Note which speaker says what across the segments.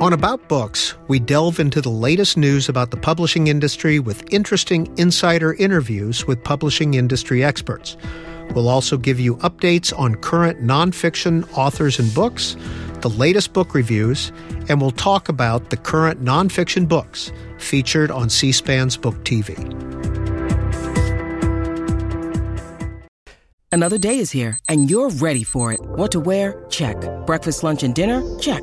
Speaker 1: On About Books, we delve into the latest news about the publishing industry with interesting insider interviews with publishing industry experts. We'll also give you updates on current nonfiction authors and books, the latest book reviews, and we'll talk about the current nonfiction books featured on C SPAN's Book TV.
Speaker 2: Another day is here, and you're ready for it. What to wear? Check. Breakfast, lunch, and dinner? Check.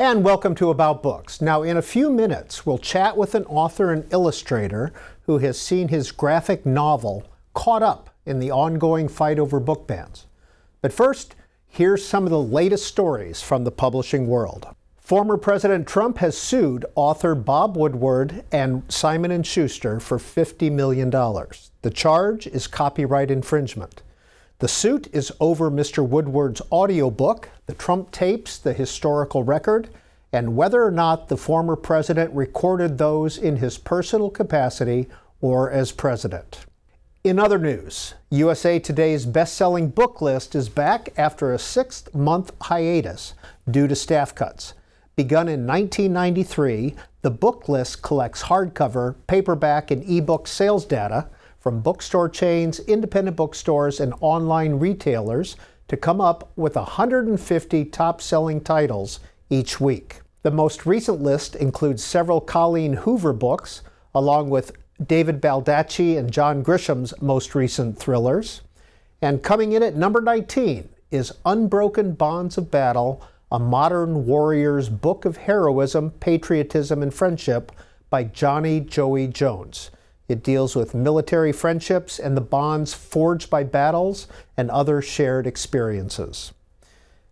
Speaker 1: And welcome to About Books. Now, in a few minutes, we'll chat with an author and illustrator who has seen his graphic novel caught up in the ongoing fight over book bans. But first, here's some of the latest stories from the publishing world. Former President Trump has sued author Bob Woodward and Simon & Schuster for $50 million. The charge is copyright infringement. The suit is over Mr. Woodward's audiobook, the Trump tapes, the historical record, and whether or not the former president recorded those in his personal capacity or as president. In other news, USA Today's best selling book list is back after a six month hiatus due to staff cuts. Begun in 1993, the book list collects hardcover, paperback, and ebook sales data from bookstore chains, independent bookstores, and online retailers to come up with 150 top selling titles each week. The most recent list includes several Colleen Hoover books, along with David Baldacci and John Grisham's most recent thrillers. And coming in at number 19 is Unbroken Bonds of Battle, a modern warrior's book of heroism, patriotism, and friendship by Johnny Joey Jones. It deals with military friendships and the bonds forged by battles and other shared experiences.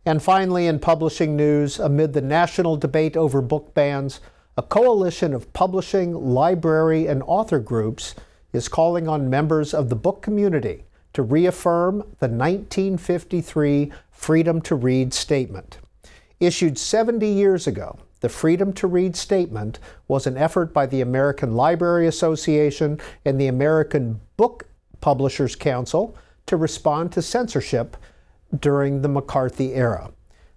Speaker 1: And finally, in publishing news, amid the national debate over book bans, a coalition of publishing, library, and author groups is calling on members of the book community to reaffirm the 1953 Freedom to Read Statement. Issued 70 years ago, the Freedom to Read statement was an effort by the American Library Association and the American Book Publishers Council to respond to censorship during the McCarthy era.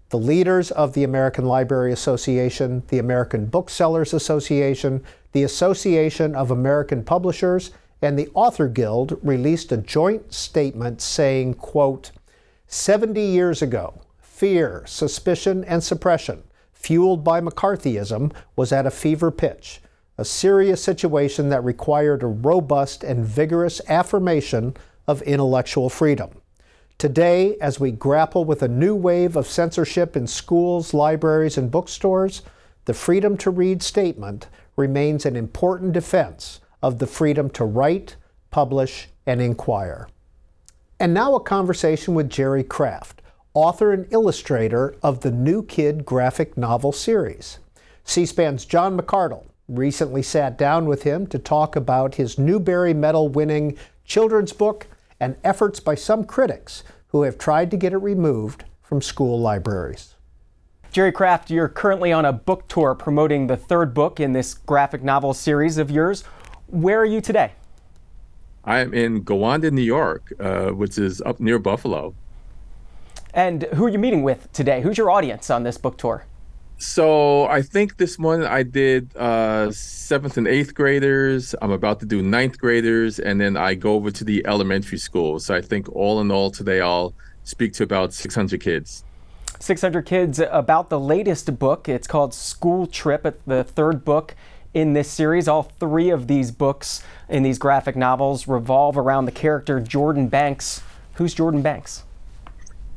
Speaker 1: The leaders of the American Library Association, the American Booksellers Association, the Association of American Publishers, and the Author Guild released a joint statement saying, quote, 70 years ago, fear, suspicion, and suppression fueled by McCarthyism, was at a fever pitch, a serious situation that required a robust and vigorous affirmation of intellectual freedom. Today, as we grapple with a new wave of censorship in schools, libraries, and bookstores, the Freedom to Read statement remains an important defense of the freedom to write, publish, and inquire. And now a conversation with Jerry Craft, author and illustrator of the New Kid graphic novel series. C SPAN's John McArdle recently sat down with him to talk about his Newbery Medal winning children's book and efforts by some critics who have tried to get it removed from school libraries.
Speaker 3: Jerry Craft, you're currently on a book tour promoting the third book in this graphic novel series of yours. Where are you today?
Speaker 4: I'm in Gowanda, New York, uh, which is up near Buffalo.
Speaker 3: And who are you meeting with today? Who's your audience on this book tour?
Speaker 4: So I think this one I did uh, seventh and eighth graders. I'm about to do ninth graders, and then I go over to the elementary school. So I think all in all today I'll speak to about 600 kids.
Speaker 3: 600 kids about the latest book. It's called School Trip, the third book in this series. All three of these books in these graphic novels revolve around the character Jordan Banks. Who's Jordan Banks?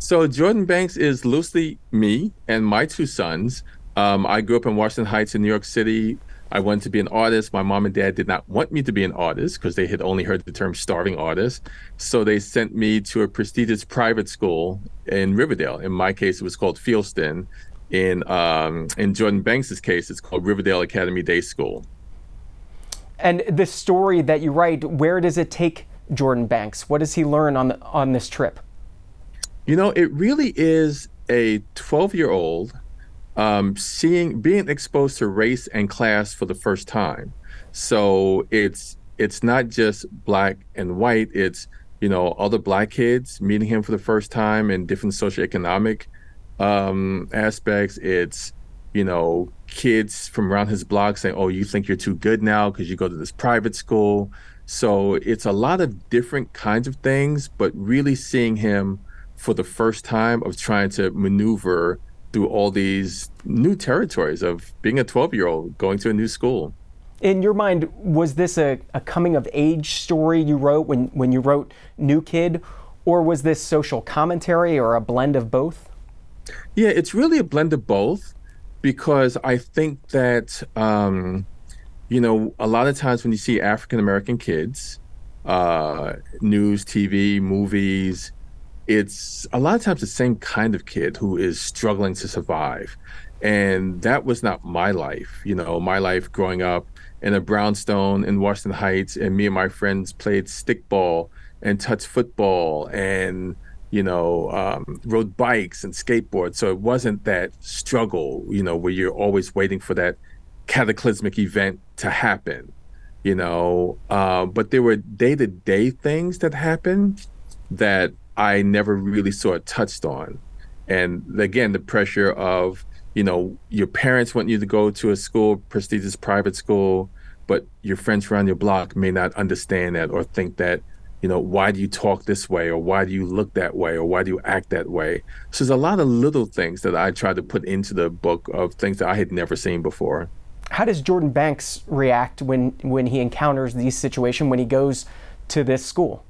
Speaker 4: So Jordan Banks is loosely me and my two sons. Um, I grew up in Washington Heights in New York City. I wanted to be an artist. My mom and dad did not want me to be an artist because they had only heard the term starving artist. So they sent me to a prestigious private school in Riverdale. In my case, it was called Fieldston. In um, in Jordan Banks's case, it's called Riverdale Academy Day School.
Speaker 3: And the story that you write, where does it take Jordan Banks? What does he learn on the, on this trip?
Speaker 4: You know, it really is a 12 year old um, seeing being exposed to race and class for the first time. So it's it's not just black and white. It's you know other black kids meeting him for the first time in different socioeconomic um, aspects. It's you know kids from around his block saying, "Oh, you think you're too good now because you go to this private school." So it's a lot of different kinds of things, but really seeing him for the first time of trying to maneuver through all these new territories of being a 12 year old going to a new school.
Speaker 3: In your mind, was this a, a coming of age story you wrote when, when you wrote New Kid, or was this social commentary or a blend of both?
Speaker 4: Yeah, it's really a blend of both because I think that, um, you know, a lot of times when you see African American kids, uh, news, TV, movies, it's a lot of times the same kind of kid who is struggling to survive. And that was not my life. You know, my life growing up in a brownstone in Washington Heights, and me and my friends played stickball and touch football and, you know, um, rode bikes and skateboards. So it wasn't that struggle, you know, where you're always waiting for that cataclysmic event to happen, you know. Uh, but there were day to day things that happened that I never really saw it touched on. And again, the pressure of, you know, your parents want you to go to a school, prestigious private school, but your friends around your block may not understand that or think that, you know, why do you talk this way or why do you look that way or why do you act that way? So there's a lot of little things that I tried to put into the book of things that I had never seen before.
Speaker 3: How does Jordan Banks react when when he encounters these situations when he goes to this school?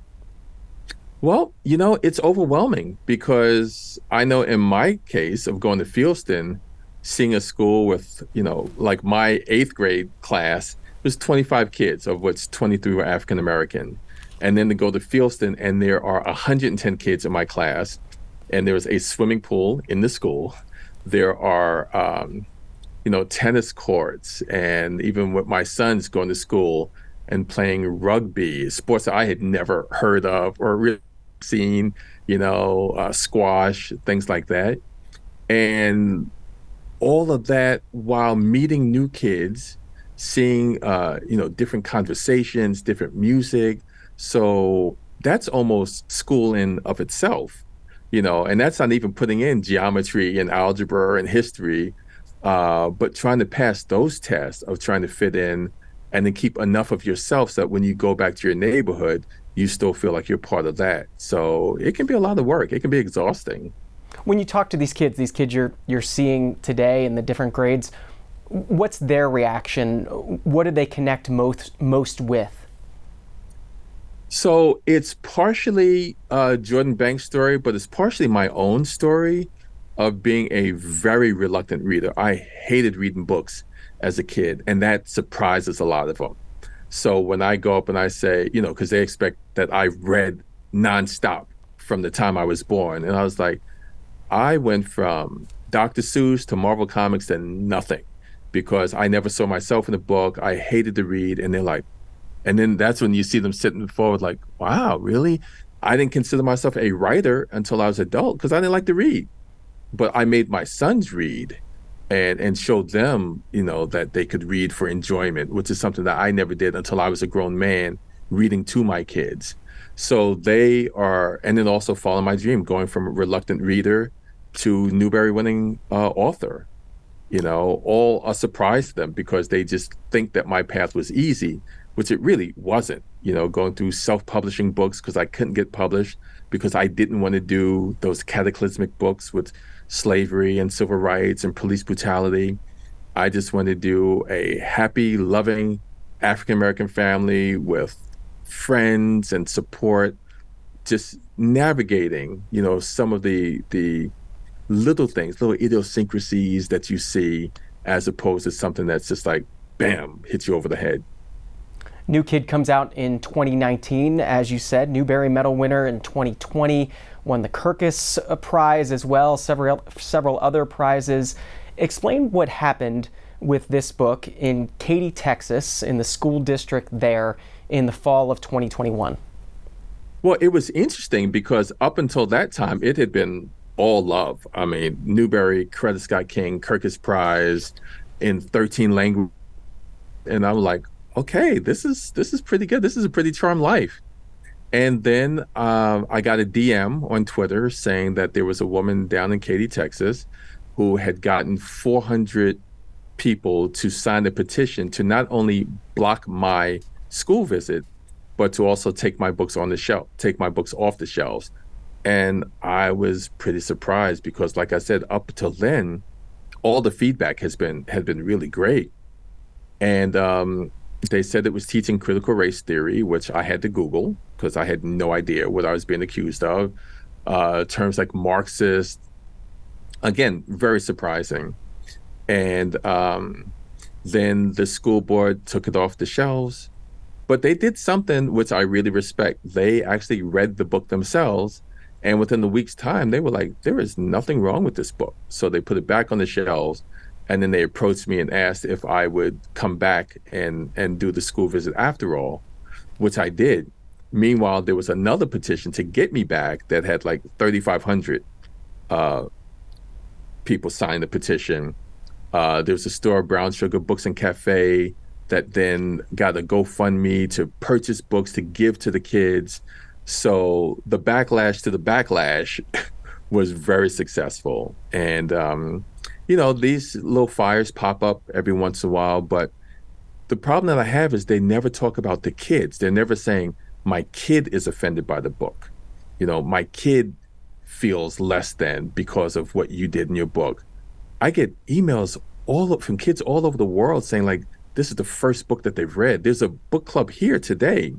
Speaker 4: Well, you know, it's overwhelming because I know in my case of going to Fieldston, seeing a school with, you know, like my eighth grade class was 25 kids, of which 23 were African American. And then to go to Fieldston, and there are 110 kids in my class, and there's a swimming pool in the school. There are, um, you know, tennis courts, and even with my sons going to school and playing rugby, sports that I had never heard of or really seen, you know, uh, squash, things like that. And all of that while meeting new kids, seeing, uh, you know, different conversations, different music. So that's almost school in of itself, you know, and that's not even putting in geometry and algebra and history, uh, but trying to pass those tests of trying to fit in and then keep enough of yourself so that when you go back to your neighborhood, you still feel like you're part of that. So it can be a lot of work. It can be exhausting.
Speaker 3: When you talk to these kids, these kids you're you're seeing today in the different grades, what's their reaction? What do they connect most most with?
Speaker 4: So it's partially uh, Jordan Banks' story, but it's partially my own story of being a very reluctant reader. I hated reading books as a kid, and that surprises a lot of them. So when I go up and I say, you know, because they expect that I read nonstop from the time I was born, and I was like, I went from Dr. Seuss to Marvel Comics to nothing because I never saw myself in a book. I hated to read, and they're like, and then that's when you see them sitting forward, like, wow, really? I didn't consider myself a writer until I was adult because I didn't like to read, but I made my sons read and and showed them, you know, that they could read for enjoyment, which is something that I never did until I was a grown man reading to my kids. So they are, and then also following my dream, going from reluctant reader to Newbery winning uh, author. You know, all a surprise to them because they just think that my path was easy, which it really wasn't. You know, going through self publishing books because I couldn't get published because I didn't want to do those cataclysmic books with slavery and civil rights and police brutality. I just want to do a happy, loving African American family with friends and support, just navigating, you know, some of the the little things, little idiosyncrasies that you see, as opposed to something that's just like, bam, hits you over the head.
Speaker 3: New Kid comes out in 2019, as you said. Newbery Medal winner in 2020, won the Kirkus uh, Prize as well, several several other prizes. Explain what happened with this book in Katy, Texas, in the school district there in the fall of 2021.
Speaker 4: Well, it was interesting because up until that time, it had been all love. I mean, Newbery, Coretta Scott King, Kirkus Prize in 13 languages. And I'm like, okay, this is this is pretty good. This is a pretty charmed life. And then um, I got a DM on Twitter saying that there was a woman down in Katy, Texas, who had gotten 400 people to sign a petition to not only block my school visit, but to also take my books on the shelf, take my books off the shelves. And I was pretty surprised because, like I said, up until then, all the feedback has been had been really great. And um, they said it was teaching critical race theory, which I had to Google because I had no idea what I was being accused of. Uh, terms like Marxist, again, very surprising. And um, then the school board took it off the shelves. But they did something which I really respect. They actually read the book themselves. And within the week's time, they were like, there is nothing wrong with this book. So they put it back on the shelves and then they approached me and asked if I would come back and and do the school visit after all, which I did. Meanwhile, there was another petition to get me back that had like 3,500 uh, people sign the petition. Uh, there was a store, Brown Sugar Books and Cafe, that then got a GoFundMe to purchase books to give to the kids. So the backlash to the backlash was very successful. And um, you know, these little fires pop up every once in a while, but the problem that I have is they never talk about the kids. They're never saying, my kid is offended by the book. You know, my kid feels less than because of what you did in your book. I get emails all from kids all over the world saying, like, this is the first book that they've read. There's a book club here today.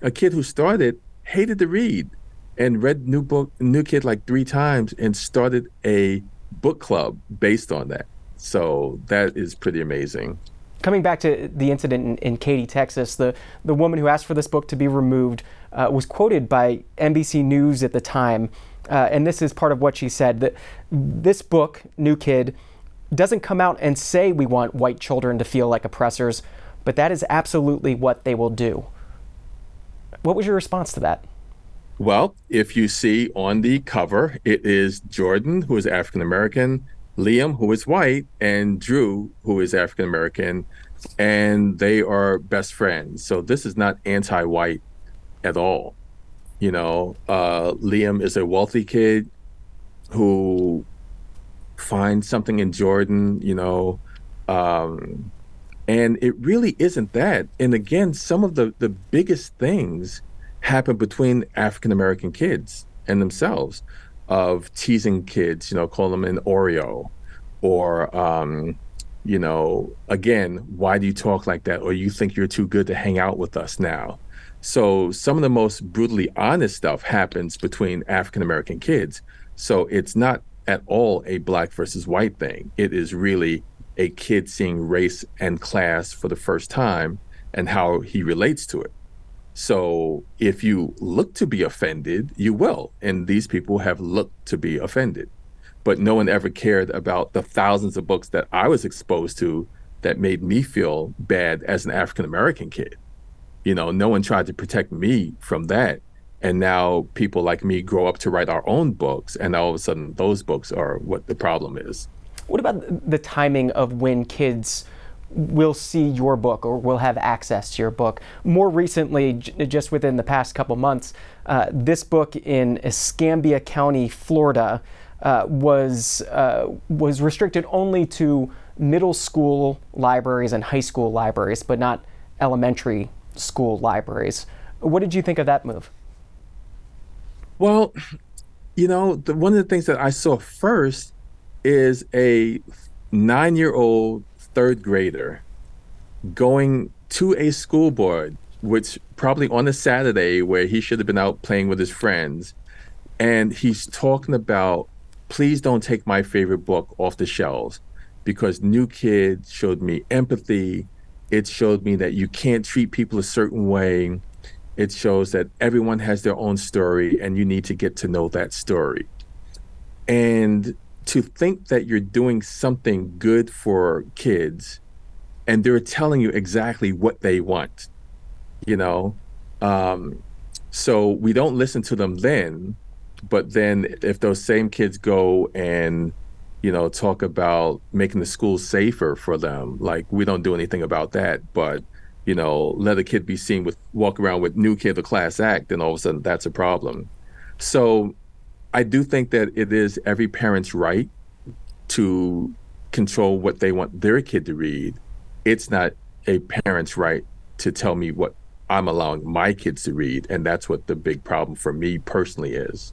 Speaker 4: A kid who started hated to read and read new book new kid like three times and started a book club based on that. So that is pretty amazing.
Speaker 3: Coming back to the incident in, in Katy, Texas, the, the woman who asked for this book to be removed uh, was quoted by NBC News at the time. Uh, and this is part of what she said that this book, New Kid, doesn't come out and say we want white children to feel like oppressors, but that is absolutely what they will do. What was your response to that?
Speaker 4: Well, if you see on the cover, it is Jordan, who is African American, Liam, who is white, and Drew, who is African American, and they are best friends. So this is not anti white at all. You know, uh, Liam is a wealthy kid who finds something in Jordan, you know, um, and it really isn't that. And again, some of the, the biggest things happen between African American kids and themselves of teasing kids, you know, calling them an Oreo or, um, you know, again, why do you talk like that? Or you think you're too good to hang out with us now. So some of the most brutally honest stuff happens between African American kids. So it's not at all a black versus white thing. It is really a kid seeing race and class for the first time and how he relates to it. So if you look to be offended, you will. And these people have looked to be offended. But no one ever cared about the thousands of books that I was exposed to that made me feel bad as an African American kid. You know, no one tried to protect me from that. And now people like me grow up to write our own books, and all of a sudden those books are what the problem is.
Speaker 3: What about the timing of when kids will see your book or will have access to your book. More recently, j- just within the past couple months, uh, this book in Escambia County, Florida, uh, was uh, was restricted only to middle school libraries and high school libraries, but not elementary school libraries. What did you think of that move?
Speaker 4: Well, you know, the, one of the things that I saw first is a nine-year-old third grader going to a school board, which probably on a Saturday where he should have been out playing with his friends, and he's talking about, please don't take my favorite book off the shelves because New Kid showed me empathy. It showed me that you can't treat people a certain way. It shows that everyone has their own story and you need to get to know that story. And to think that you're doing something good for kids and they're telling you exactly what they want, you know? Um, so we don't listen to them then, but then if those same kids go and you know talk about making the school safer for them like we don't do anything about that but you know let a kid be seen with walk around with new kid the class act then all of a sudden that's a problem so i do think that it is every parent's right to control what they want their kid to read. It's not a parent's right to tell me what i'm allowing my kids to read and that's what the big problem for me personally is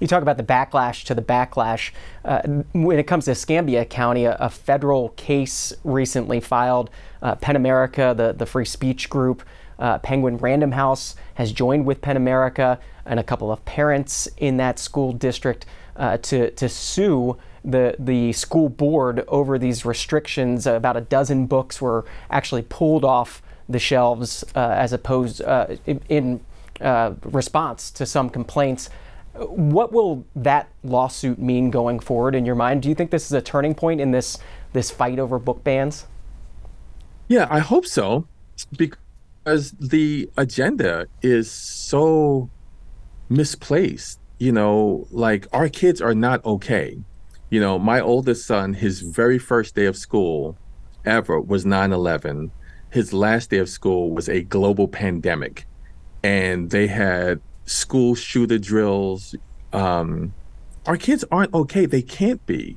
Speaker 3: You talk about the backlash to the backlash. Uh, when it comes to Escambia County, a, a federal case recently filed. Uh, PEN America, the, the free speech group, uh, Penguin Random House has joined with PEN America and a couple of parents in that school district uh, to, to sue the, the school board over these restrictions. About a dozen books were actually pulled off the shelves uh, as opposed uh, in, in response to some complaints. What will that lawsuit mean going forward in your mind? Do you think this is a turning point in this this fight over book bans?
Speaker 4: Yeah, I hope so, because the agenda is so misplaced. You know, like our kids are not okay. You know, my oldest son, his very first day of school ever was 9 11. His last day of school was a global pandemic. And they had school shooter drills. Um, our kids aren't okay. They can't be.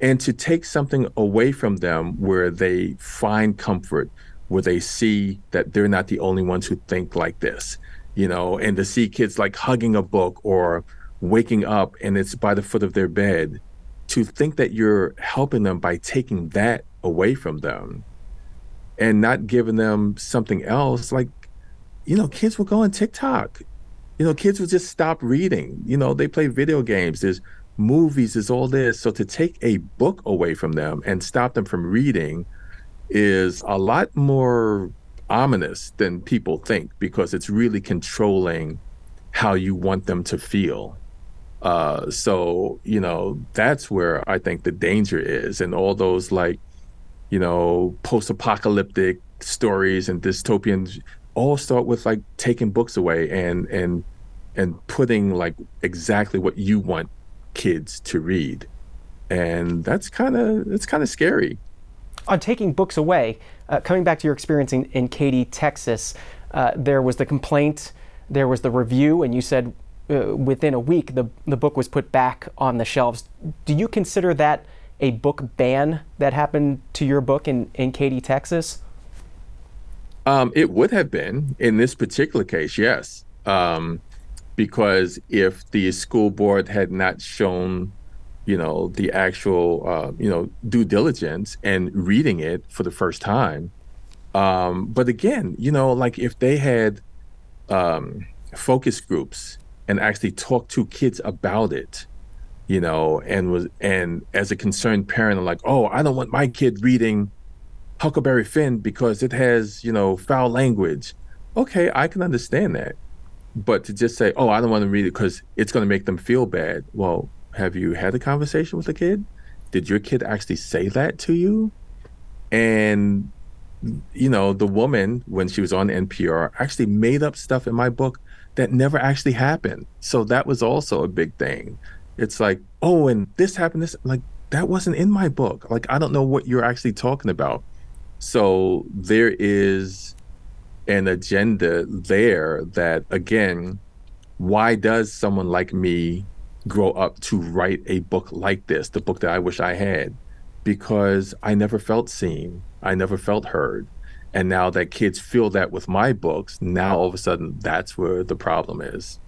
Speaker 4: And to take something away from them where they find comfort, where they see that they're not the only ones who think like this, you know, and to see kids like hugging a book or waking up and it's by the foot of their bed, to think that you're helping them by taking that away from them and not giving them something else, like, you know, kids will go on TikTok you know, kids will just stop reading. You know, they play video games. There's movies. There's all this. So to take a book away from them and stop them from reading is a lot more ominous than people think because it's really controlling how you want them to feel. Uh, so you know that's where I think the danger is, and all those like, you know, post-apocalyptic stories and dystopian all start with like taking books away and and and putting like exactly what you want kids to read. And that's kind of it's kind of scary.
Speaker 3: On taking books away uh, coming back to your experience in, in katy texas uh, there was the complaint there was the review and you said uh, within a week the, the book was put back on the shelves. Do you consider that a book ban that happened to your book in, in katy texas
Speaker 4: um, it would have been in this particular case, yes, um, because if the school board had not shown, you know, the actual, uh, you know, due diligence and reading it for the first time. Um, but again, you know, like if they had um, focus groups and actually talked to kids about it, you know, and was and as a concerned parent, I'm like, oh, I don't want my kid reading Huckleberry Finn because it has, you know, foul language. Okay, I can understand that. But to just say, oh, I don't want to read it because it's going to make them feel bad. Well, have you had a conversation with the kid? Did your kid actually say that to you? And, you know, the woman, when she was on NPR, actually made up stuff in my book that never actually happened. So that was also a big thing. It's like, oh, and this happened, this, like, that wasn't in my book. Like, I don't know what you're actually talking about. So there is an agenda there that, again, why does someone like me grow up to write a book like this, the book that I wish I had? Because I never felt seen, I never felt heard. And now that kids feel that with my books, now all of a sudden that's where the problem is.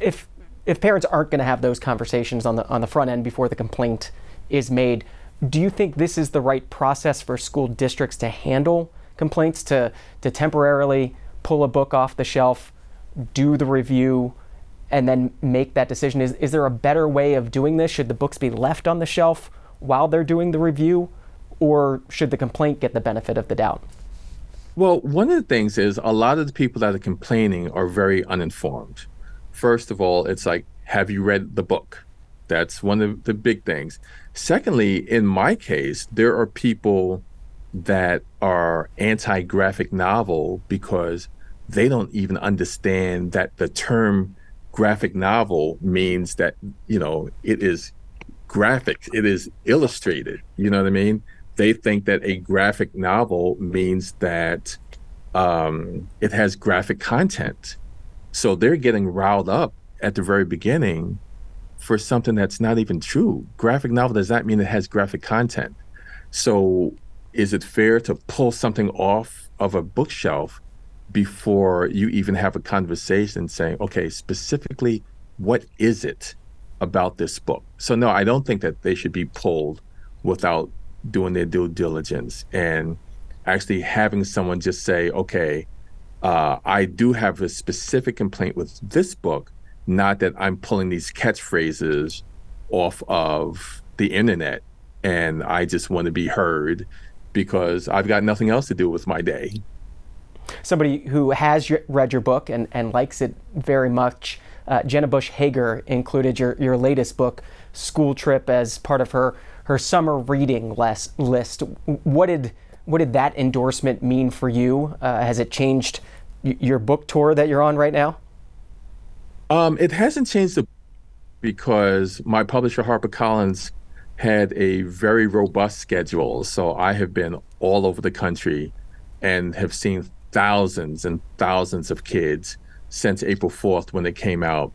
Speaker 3: If if parents aren't going to have those conversations on the on the front end before the complaint is made, do you think this is the right process for school districts to handle complaints to to temporarily pull a book off the shelf, do the review, and then make that decision? Is is there a better way of doing this? Should the books be left on the shelf while they're doing the review, or should the complaint get the benefit of the doubt?
Speaker 4: Well, one of the things is a lot of the people that are complaining are very uninformed. First of all, it's like, have you read the book? That's one of the big things. Secondly, in my case, there are people that are anti graphic novel because they don't even understand that the term graphic novel means that, you know, it is graphic, it is illustrated. You know what I mean? they think that a graphic novel means that um, it has graphic content. So they're getting riled up at the very beginning for something that's not even true. Graphic novel does not mean it has graphic content. So is it fair to pull something off of a bookshelf before you even have a conversation saying, okay, specifically, what is it about this book? So, no, I don't think that they should be pulled without doing their due diligence and actually having someone just say, okay, uh, I do have a specific complaint with this book, not that I'm pulling these catchphrases off of the internet and I just want to be heard because I've got nothing else to do with my day.
Speaker 3: Somebody who has read your book and, and likes it very much, uh, Jenna Bush Hager included your, your latest book, School Trip, as part of her her summer reading list. What did what did that endorsement mean for you? Uh, has it changed y- your book tour that you're on right now?
Speaker 4: Um, it hasn't changed the because my publisher HarperCollins had a very robust schedule. So I have been all over the country and have seen thousands and thousands of kids since April 4th when it came out.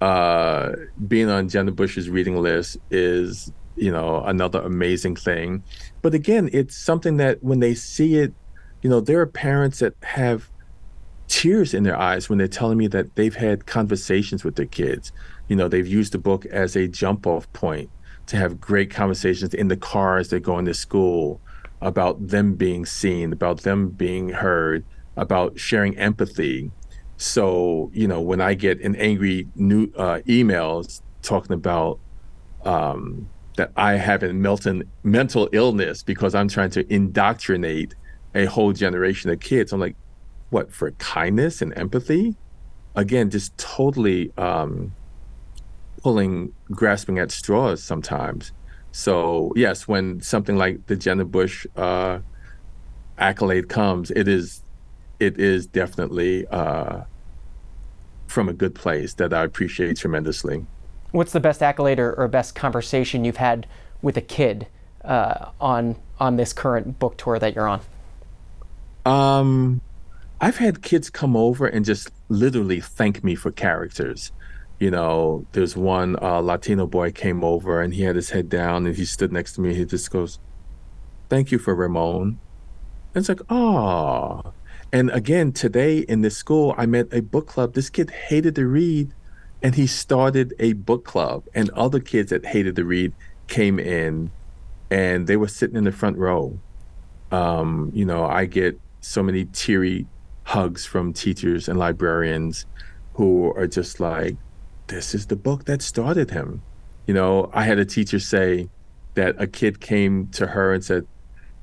Speaker 4: Uh, being on Jenna Bush's reading list is you know, another amazing thing. But again, it's something that when they see it, you know, there are parents that have tears in their eyes when they're telling me that they've had conversations with their kids. You know, they've used the book as a jump off point to have great conversations in the car as they're going to school about them being seen, about them being heard, about sharing empathy. So, you know, when I get an angry new uh, emails talking about um, that I have a mental illness because I'm trying to indoctrinate a whole generation of kids. I'm like, what for kindness and empathy? Again, just totally um, pulling, grasping at straws sometimes. So yes, when something like the Jenna Bush uh, accolade comes, it is, it is definitely uh, from a good place that I appreciate tremendously.
Speaker 3: What's the best accolade or, or best conversation you've had with a kid uh, on on this current book tour that you're on?
Speaker 4: Um, I've had kids come over and just literally thank me for characters. You know, there's one uh, Latino boy came over and he had his head down and he stood next to me. He just goes, "Thank you for Ramon." And it's like, oh. And again, today in this school, I met a book club. This kid hated to read, and he started a book club and other kids that hated to read came in and they were sitting in the front row um, you know i get so many teary hugs from teachers and librarians who are just like this is the book that started him you know i had a teacher say that a kid came to her and said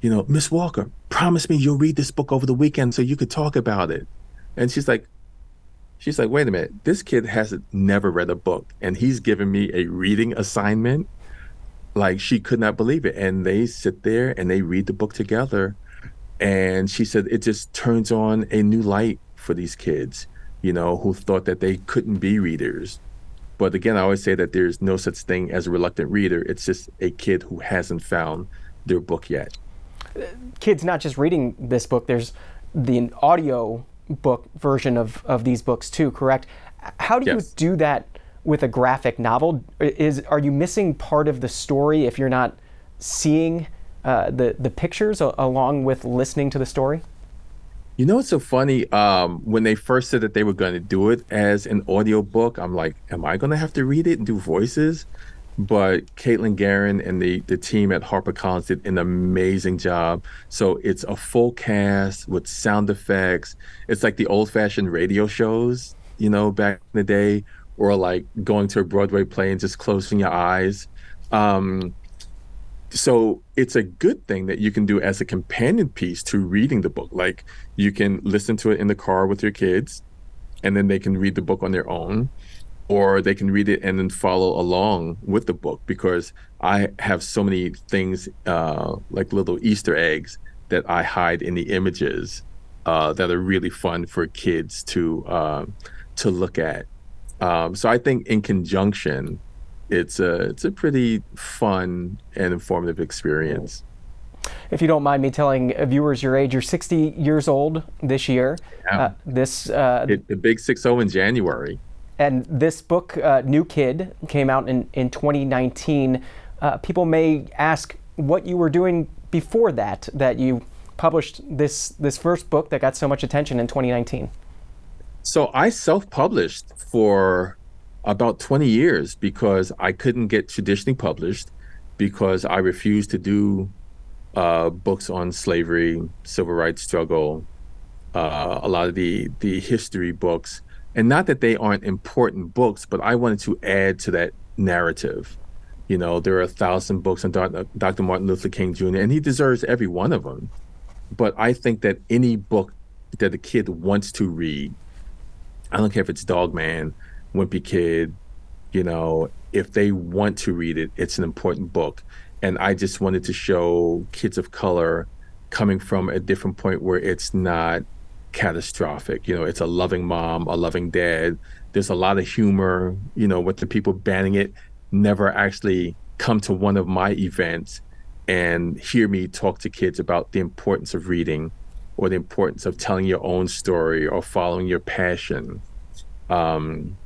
Speaker 4: you know miss walker promise me you'll read this book over the weekend so you could talk about it and she's like She's like, wait a minute, this kid hasn't never read a book and he's given me a reading assignment. Like she could not believe it. And they sit there and they read the book together. And she said it just turns on a new light for these kids, you know, who thought that they couldn't be readers. But again, I always say that there's no such thing as a reluctant reader. It's just a kid who hasn't found their book yet.
Speaker 3: Kids not just reading this book, there's the audio book version of, of these books too, correct? How do
Speaker 4: Yes.
Speaker 3: you do that with a graphic novel? Is are you missing part of the story if you're not seeing uh, the the pictures a- along with listening to the story?
Speaker 4: You know it's so funny? Um, when they first said that they were going to do it as an audio book, I'm like, am I going to have to read it and do voices? But Caitlin Guerin and the, the team at HarperCollins did an amazing job. So it's a full cast with sound effects. It's like the old fashioned radio shows, you know, back in the day, or like going to a Broadway play and just closing your eyes. Um, so it's a good thing that you can do as a companion piece to reading the book. Like you can listen to it in the car with your kids and then they can read the book on their own or they can read it and then follow along with the book because i have so many things uh, like little easter eggs that i hide in the images uh, that are really fun for kids to uh, to look at. Um, so i think in conjunction it's a it's a pretty fun and informative experience.
Speaker 3: If you don't mind me telling uh, viewers your age, you're 60 years old this year.
Speaker 4: Yeah.
Speaker 3: Uh, this uh,
Speaker 4: It, the big six zero in January.
Speaker 3: and this book, uh, New Kid, came out in in 2019. Uh, people may ask what you were doing before that. That you published this this first book that got so much attention in 2019.
Speaker 4: So I self-published for about 20 years because I couldn't get traditionally published because I refused to do uh, books on slavery, civil rights struggle, uh, a lot of the the history books, and not that they aren't important books, but I wanted to add to that narrative. You know, there are a thousand books on Dr. Martin Luther King Jr., and he deserves every one of them. But I think that any book that a kid wants to read, I don't care if it's Dog Man, Wimpy Kid, you know, if they want to read it, it's an important book. And I just wanted to show kids of color coming from a different point where it's not catastrophic. You know, it's a loving mom, a loving dad. There's a lot of humor, you know, with the people banning it, never actually come to one of my events and hear me talk to kids about the importance of reading or the importance of telling your own story or following your passion. Um,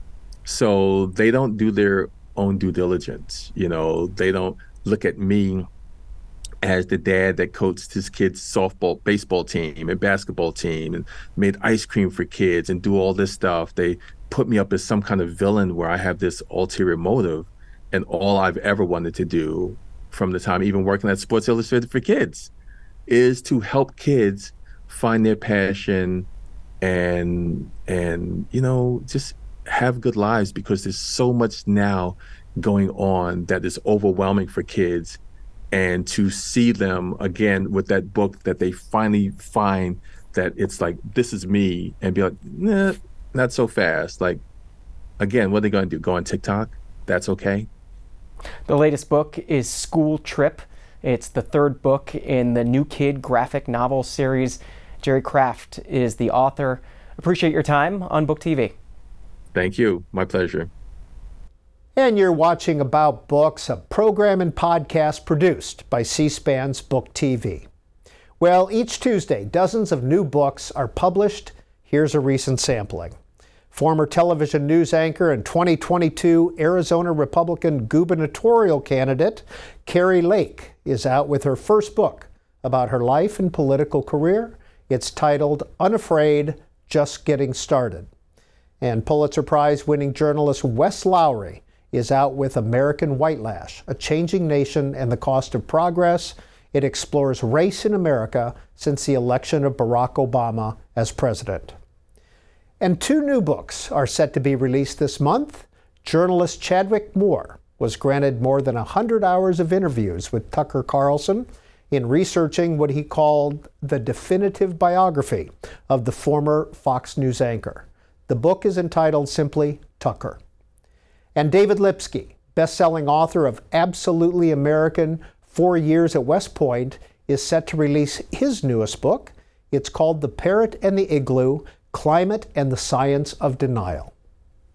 Speaker 4: so they don't do their own due diligence. You know, they don't look at me as the dad that coached his kids' softball, baseball team, and basketball team, and made ice cream for kids and do all this stuff. They put me up as some kind of villain where I have this ulterior motive, and all I've ever wanted to do from the time even working at Sports Illustrated for Kids is to help kids find their passion and and you know just have good lives because there's so much now going on that is overwhelming for kids and to see them again with that book that they finally find that it's like this is me and be like nah, not so fast like again what are they going to do go on tiktok that's okay
Speaker 3: The latest book is School Trip. It's the third book in the New Kid graphic novel series. Jerry Craft is the author. Appreciate your time on Book TV.
Speaker 4: Thank you my pleasure
Speaker 1: And you're watching About Books, a program and podcast produced by C SPAN's Book TV. Well, each Tuesday, dozens of new books are published. Here's a recent sampling. Former television news anchor and 2022 Arizona Republican gubernatorial candidate Kari Lake is out with her first book about her life and political career. It's titled Unafraid Just Getting Started. And Pulitzer Prize winning journalist Wes Lowery is out with American Whitelash, A Changing Nation and the Cost of Progress. It explores race in America since the election of Barack Obama as president. And two new books are set to be released this month. Journalist Chadwick Moore was granted more than 100 hours of interviews with Tucker Carlson in researching what he called the definitive biography of the former Fox News anchor. The book is entitled simply Tucker. And David Lipsky, best-selling author of Absolutely American: Four Years at West Point, is set to release his newest book. It's called The Parrot and the Igloo: Climate and the Science of Denial.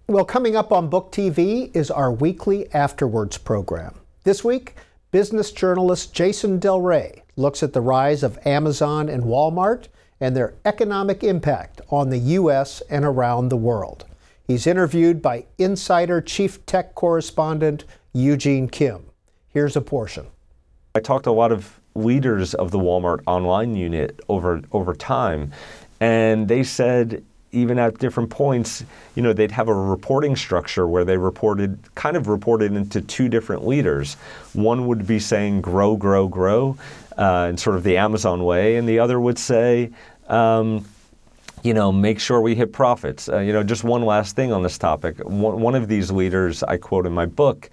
Speaker 1: Well, coming up on Book TV is our weekly After Words program. This week, business journalist Jason Del Rey looks at the rise of Amazon and Walmart and their economic impact on the U.S. and around the world. He's interviewed by Insider Chief Tech Correspondent Eugene Kim. Here's a portion.
Speaker 5: I talked to a lot of leaders of the Walmart online unit over over time, and they said even at different points, you know, they'd have a reporting structure where they reported, kind of reported into two different leaders. One would be saying grow, grow, grow, uh, in sort of the Amazon way, and the other would say, um, you know, make sure we hit profits. Uh, you know, just one last thing on this topic. One, one of these leaders I quote in my book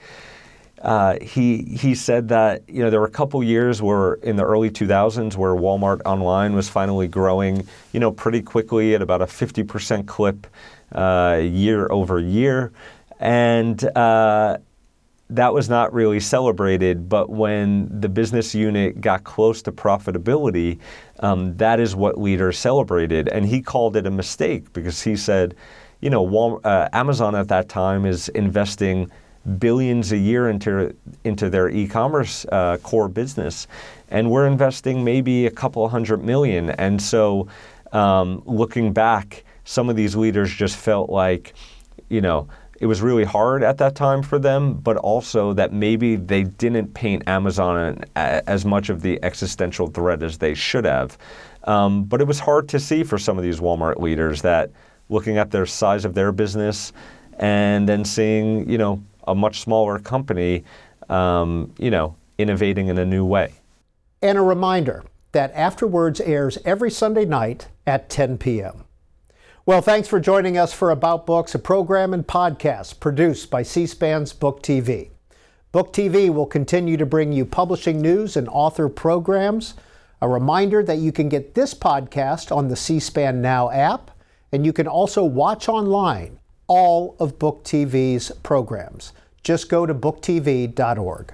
Speaker 5: uh, he he said that you know there were a couple years where in the early 2000s where Walmart online was finally growing you know pretty quickly at about a 50% clip uh, year over year, and uh, that was not really celebrated. But when the business unit got close to profitability, um, that is what leaders celebrated, and he called it a mistake because he said, you know, uh, Amazon at that time is investing billions a year into into their e-commerce uh, core business, and we're investing maybe a couple hundred million. And so, um, looking back, some of these leaders just felt like, you know, it was really hard at that time for them, but also that maybe they didn't paint Amazon as much of the existential threat as they should have. Um, but it was hard to see for some of these Walmart leaders that looking at their size of their business and then seeing, you know, a much smaller company, um, you know, innovating in a new way.
Speaker 1: And a reminder that After Words airs every Sunday night at 10 p.m. Well, thanks for joining us for About Books, a program and podcast produced by C SPAN's Book TV. Book TV will continue to bring you publishing news and author programs. A reminder that you can get this podcast on the C SPAN Now app, and you can also watch online all of Book TV's programs. Just go to booktv.org.